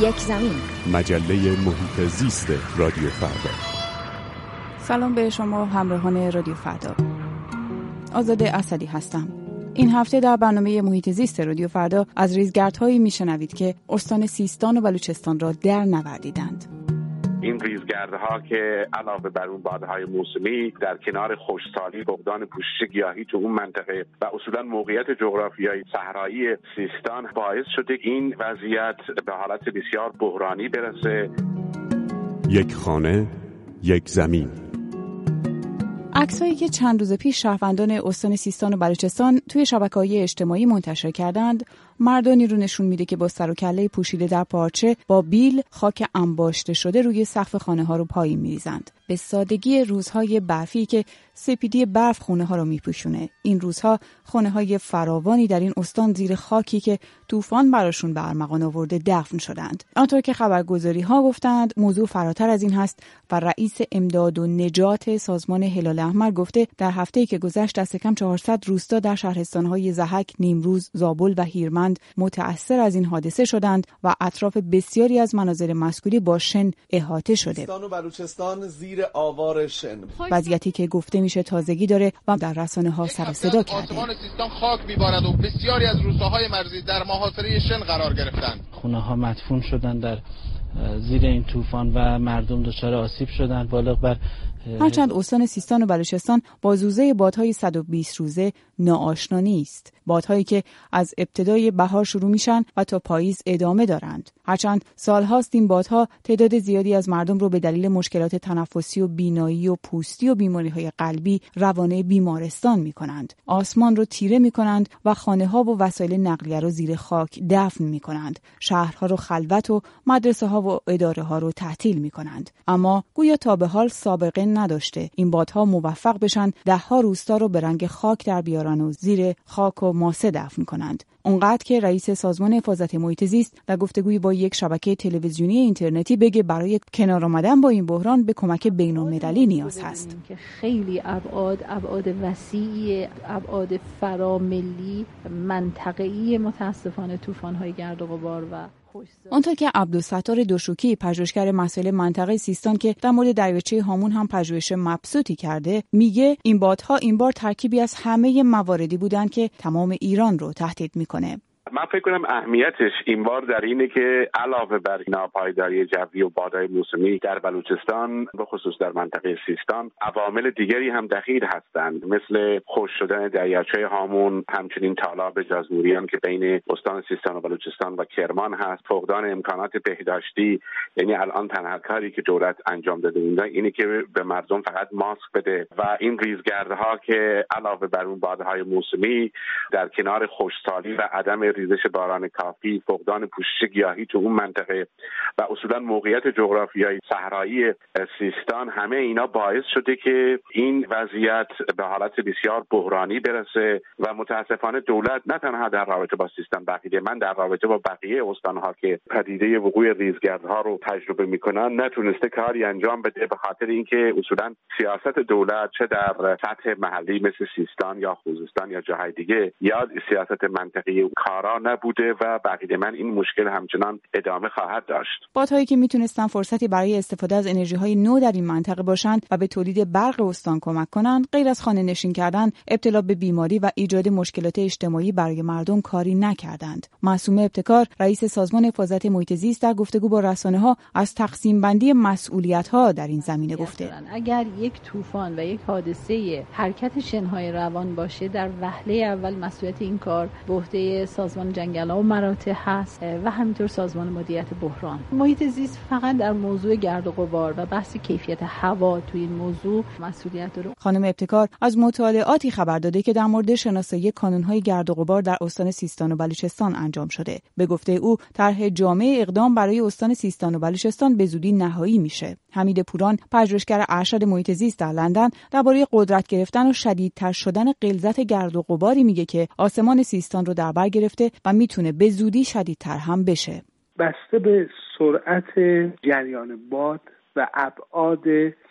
یک زمین. مجله محیط زیست رادیو فردا. سلام به شما همراهان رادیو فردا. آزاده اسدی هستم. این هفته در برنامه محیط زیست رادیو فردا از ریزگردهایی میشنوید که استان سیستان و بلوچستان را در نوردیدند. این ریزگردها که علاوه بر اون بادهای موسمی در کنار خوشسالی فقدان پوشش گیاهی تو اون منطقه و اصولا موقعیت جغرافیایی صحرایی سیستان باعث شده این وضعیت به حالت بسیار بحرانی برسه. یک خانه یک زمین. عکسهایی که چند روز پیش شهروندان استان سیستان و بلوچستان توی شبکه های اجتماعی منتشر کردند مردانی رو نشون میده که با سر و کله پوشیده در پارچه با بیل خاک انباشته شده روی سقف خانه ها رو پایین میریزند. به سادگی روزهای برفی که سپیدی برف خونه ها رو میپوشونه. این روزها خونه های فراوانی در این استان زیر خاکی که طوفان براشون به ارمغان آورده دفن شدند. آنطور که خبرگزاری ها گفتند موضوع فراتر از این هست و رئیس امداد و نجات سازمان هلال احمر گفته در هفته که گذشت دست کم 400 روستا در شهرستان های زحک، نیمروز، زابل و هیرمند متأثر از این حادثه شدند و اطراف بسیاری از مناظر مسکولی با شن احاطه شده. و بلوچستان زیر آوار شن. وضعیتی که گفته میشه تازگی داره و در رسانه ها سر صدا کرده. آسمان سیستان خاک میبارد و بسیاری از روستاهای مرزی در محاصره شن قرار گرفتند. خونه ها مدفون شدن در زیر این طوفان و مردم دچار آسیب شدند بالغ بر هرچند استان سیستان و بلوچستان با زوزه بادهای 120 روزه ناآشنا نیست بادهایی که از ابتدای بهار شروع میشن و تا پاییز ادامه دارند هرچند سالهاست این بادها تعداد زیادی از مردم رو به دلیل مشکلات تنفسی و بینایی و پوستی و بیماری های قلبی روانه بیمارستان می کنند. آسمان رو تیره می کنند و خانه ها و وسایل نقلیه رو زیر خاک دفن می کنند. شهرها رو خلوت و مدرسه ها و اداره ها رو تعطیل می کنند. اما گویا تا به حال سابقه نداشته این بادها موفق بشن دهها روستا رو به رنگ خاک در بیارن و زیر خاک و ماسه دفن کنند. اونقدر که رئیس سازمان حفاظت محیط زیست در گفتگوی با یک شبکه تلویزیونی اینترنتی بگه برای کنار آمدن با این بحران به کمک بین المللی نیاز هست که خیلی ابعاد ابعاد وسیع ابعاد فراملی منطقه‌ای متاسفانه طوفان‌های گرد و غبار و آنطور که عبدالستار دوشوکی پژوهشگر مسائل منطقه سیستان که در مورد دریاچه هامون هم پژوهش مبسوطی کرده میگه این بادها این بار ترکیبی از همه مواردی بودند که تمام ایران رو تهدید می‌کنه. من فکر کنم اهمیتش این بار در اینه که علاوه بر ناپایداری جوی و بادهای موسمی در بلوچستان به خصوص در منطقه سیستان عوامل دیگری هم دخیل هستند. مثل خوش شدن دریاچه هامون همچنین تالاب جازموریان که بین استان سیستان و بلوچستان و کرمان هست فقدان امکانات بهداشتی یعنی الان تنها کاری که دولت انجام داده اونجا اینه که به مردم فقط ماسک بده و این ریزگردها که علاوه بر اون بادهای موسمی در کنار خوشسالی و عدم ریزش باران کافی فقدان پوشش گیاهی تو اون منطقه و اصولا موقعیت جغرافیایی صحرایی سیستان همه اینا باعث شده که این وضعیت به حالت بسیار بحرانی برسه و متاسفانه دولت نه تنها در رابطه با سیستان بقیه من در رابطه با بقیه استانها که پدیده وقوع ریزگردها رو تجربه می‌کنن نتونسته کاری انجام بده به خاطر اینکه اصولا سیاست دولت چه در سطح محلی مثل سیستان یا خوزستان یا جاهای دیگه یا سیاست منطقی کار نبوده و بقیه من این مشکل همچنان ادامه خواهد داشت. بادهایی که می‌تونستن فرصتی برای استفاده از انرژی های نو در این منطقه باشند و به تولید برق استان کمک کنند غیر از خانه نشین کردن ابتلا به بیماری و ایجاد مشکلات اجتماعی برای مردم کاری نکردند. معصومه ابتکار رئیس سازمان حفاظت محیط زیست در گفتگو با رسانه ها از تقسیم بندی مسئولیت ها در این زمینه گفته. اگر یک طوفان و یک حادثه حرکت شنهای روان باشه در وهله اول مسئولیت این کار به عهده سازمان جنگل و مراتع هست و همینطور سازمان مدیریت بحران. محیط زیست فقط در موضوع گرد و غبار و بحث کیفیت هوا تو این موضوع مسئولیت داره. خانم ابتکار از مطالعاتی خبر داده که در مورد شناسایی کانونهای گرد و غبار در استان سیستان و بلوچستان انجام شده. به گفته او طرح جامع اقدام برای استان سیستان و بلوچستان به زودی نهایی میشه. حمید پوران پژوهشگر ارشد محیط زیست در لندن درباره قدرت گرفتن و شدیدتر شدن غلظت گرد و غباری میگه که آسمان سیستان رو در بر گرفته و می‌تونه به زودی شدیدتر هم بشه. بسته به سرعت جریان باد و ابعاد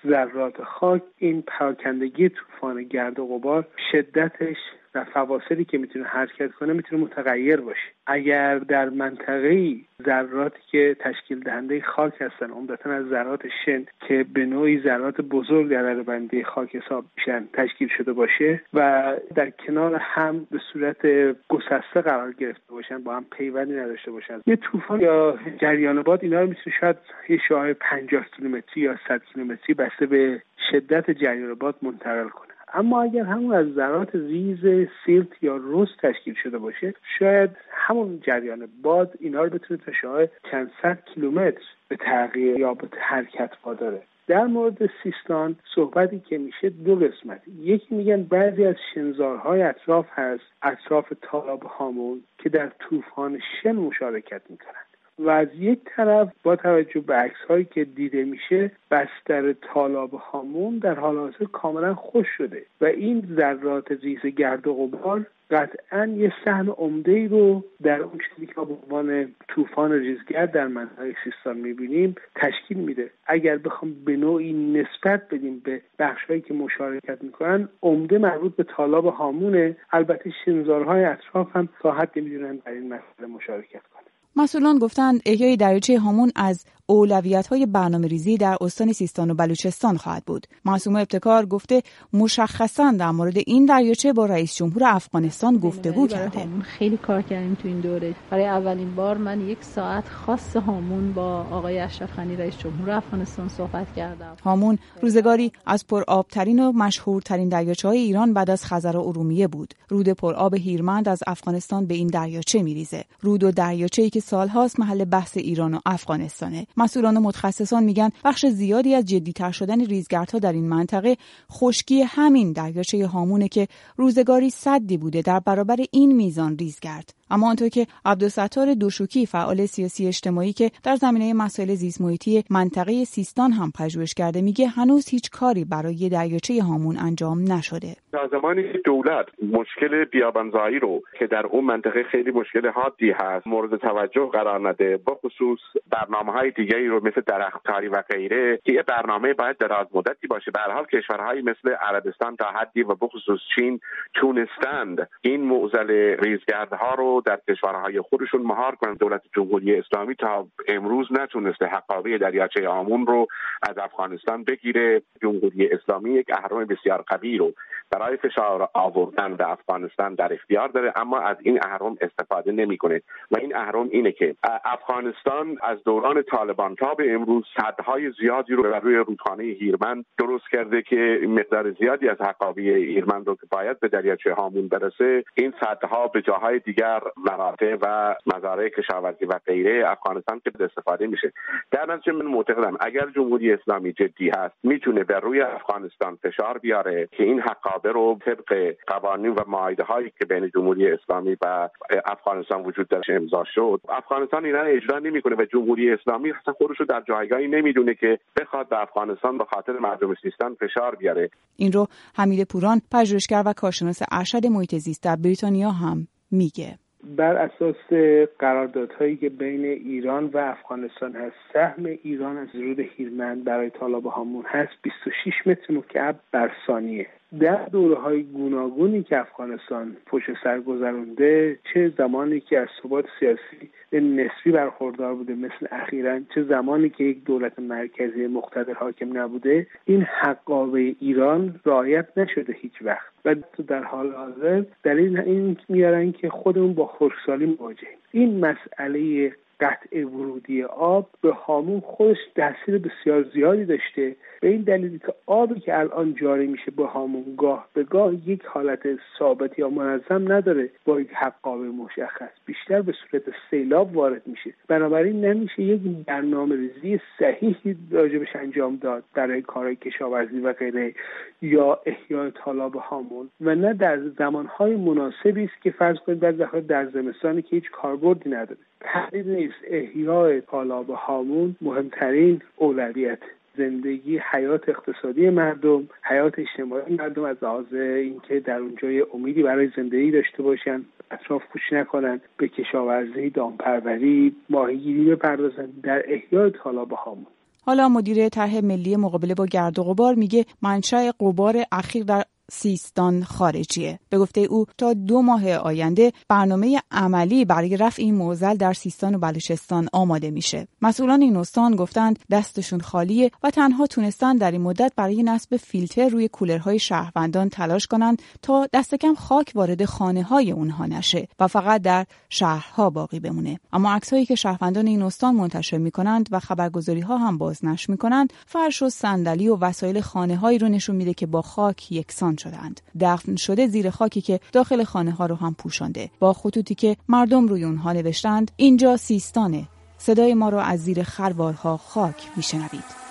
ذرات خاک این پراکندگی طوفان گرد و غبار شدتش و فواصلی که می‌تونه حرکت کنه می‌تونه متغیر باشه. اگر در منطقه ذراتی که تشکیل دهنده خاک هستن عمدتا از ذرات شن که به نوعی ذرات بزرگ در بنده خاک حساب میشن تشکیل شده باشه و در کنار هم به صورت گسسته قرار گرفته باشن با هم پیوندی نداشته باشن. یه طوفان یا جریان باد اینا رو می‌تونه شاید یه شعاع 50 کیلومتری یا 100 کیلومتری بسته به شدت جریان باد منتقل کنه. اما اگر همون از ذرات ریز سیلت یا روز تشکیل شده باشه شاید همون جریان باد اینا رو بتونه تا شاید چند صد کیلومتر به تغییر یا به حرکت واداره در مورد سیستان صحبتی که میشه دو قسمت. یکی میگن بعضی از شنزارهای اطراف هست اطراف تالاب هامون که در طوفان شن مشارکت می‌کنن. و از یک طرف با توجه به عکس هایی که دیده میشه بستر تالاب هامون در حال حاضر کاملا خوش شده و این ذرات ریز گرد و غبار قطعا یه سهم عمده ای رو در اون چیزی که به عنوان طوفان ریزگرد در منطقه سیستان می‌بینیم تشکیل میده. اگر بخوام به نوعی نسبت بدیم به بخشهایی که مشارکت می‌کنن عمده مربوط به تالاب هامونه. البته شنزارهای اطراف هم تا حدی می‌دونن در این مسئله مشارکت کنن. مسئولان گفتند احیای دریاچه هامون از اولویت های برنامه ریزی در استان سیستان و بلوچستان خواهد بود. معصومه ابتکار گفته مشخصا در مورد این دریاچه با رئیس جمهور افغانستان گفتگو کرده. خیلی کار کردیم تو این دوره. برای اولین بار من یک ساعت خاص هامون با آقای اشرف غنی رئیس جمهور افغانستان صحبت کردم. هامون روزگاری از پرآبترین و مشهورترین دریاچه های ایران بعد از خزر و ارومیه بود. رود پرآب هیرمند از افغانستان به این دریاچه میریزه. رود و دریاچه‌ای که سالهاست محل بحث ایران و افغانستانه. مسئولان و متخصصان میگن بخش زیادی از جدیتر شدن ریزگردها در این منطقه خشکی همین دریاچه هامونه که روزگاری صدی بوده در برابر این میزان ریزگرد اما آنطور که عبدالستار دوشوکی فعال سیاسی اجتماعی که در زمینه مسائل زیست محیطی منطقه سیستان هم پژوهش کرده میگه هنوز هیچ کاری برای دریاچه هامون انجام نشده. تا زمانی که دولت مشکل بیابانزایی رو که در اون منطقه خیلی مشکل حادی هست مورد توجه قرار نده با خصوص برنامه های دیگری رو مثل درختکاری و غیره که یه برنامه باید دراز مدتی باشه. به حال کشورهایی مثل عربستان تا حدی و بخصوص چین تونستند این معضل ریزگردها رو در کشورهای خودشون مهار کنند. دولت جمهوری اسلامی تا امروز نتونسته حقابه دریاچه آمون رو از افغانستان بگیره. جمهوری اسلامی یک اهرام بسیار قوی رو برای فشار آوردن به افغانستان در اختیار داره اما از این اهرام استفاده نمی‌کنه. و این اهرام اینه که افغانستان از دوران طالبان تا به امروز صدهای زیادی رو بر روی رودخانه هیرمند درست کرده که مقدار زیادی از حقابه هیرمند رو که باید به دریاچه هامون برسه این صدها به جاهای دیگر مناطق و مزارع کشاورزی و غیره افغانستان که استفاده میشه. در نتیجه من معتقدم اگر جمهوری اسلامی جدی هست می‌تونه بر روی افغانستان فشار بیاره که این حقابه رو طبق قوانین و معاهده هایی که بین جمهوری اسلامی و افغانستان وجود داشت امضا شد. افغانستان اینا اجرا نمی‌کنه و جمهوری اسلامی اصلا خودش رو در جایگاهی نمی‌دونه که بخواد به افغانستان به خاطر مردم سیستان فشار بیاره. این رو حمید پوران پژوهشگر و کارشناس ارشد محیط زیست در بریتانیا هم میگه. بر اساس قراردادهایی که بین ایران و افغانستان هست سهم ایران از رود هیرمند برای طالاب هامون هست 26 متر مکعب بر ثانیه. در دوره های گوناگونی که افغانستان پشت سر گذرونده چه زمانی که از ثبات سیاسی نسبی برخوردار بوده مثل اخیرا چه زمانی که یک دولت مرکزی مقتدر حاکم نبوده این حقابه ایران رعایت نشده هیچ وقت. و در حال حاضر دلیل این میارن که خودمون با خشکسالی مواجهیم. این مسئله قطع ورود ورودی آب به هامون خودش تاثیر بسیار زیادی داشته. به این دلیلی که آبی که الان جاری میشه به هامون گاه به گاه یک حالت ثابت یا منظم نداره با یک حقاب مشخص. بیشتر به صورت سیلاب وارد میشه. بنابراین نمیشه یک برنامه ریزی صحیحی راجبش انجام داد برای کارهای کشاورزی و غیره یا احیای تالاب هامون. و نه در زمانهای مناسبی است که فرض کنید در در زمستانی که هیچ کاربردی نداره. تردید نیست. احیای تالاب هامون مهمترین اولویت زندگی حیات اقتصادی مردم حیات اجتماعی مردم از لحاظ اینکه در اونجا امیدی برای زندگی داشته باشن اطراف پوش نکنن به کشاورزی دامپروری ماهیگیری بپردازن. در احیای تالاب هامون. حالا مدیر طرح ملی مقابله با گرد و غبار میگه منشأ غبار اخیر در سیستان خارجیه. به گفته او تا دو ماه آینده برنامه عملی برای رفع این موزل در سیستان و بلوچستان آماده میشه. مسئولان این استان گفتند دستشون خالیه و تنها تونستن در این مدت برای نصب فیلتر روی کولرهای شهروندان تلاش کنند تا دست کم خاک وارد خانه های اونها نشه و فقط در شهرها باقی بمونه. اما عکسهایی که شهروندان این استان منتشر می‌کنند و خبرگزاری ها هم بازنشر می‌کنند فرش و صندلی و وسایل خانه هایی رو نشون میده که با خاک یکسان شدند دفن شده زیر خاکی که داخل خانه ها رو هم پوشانده. با خطوطی که مردم روی اونها نوشتند اینجا سیستانه. صدای ما رو از زیر خروارها خاک میشنوید.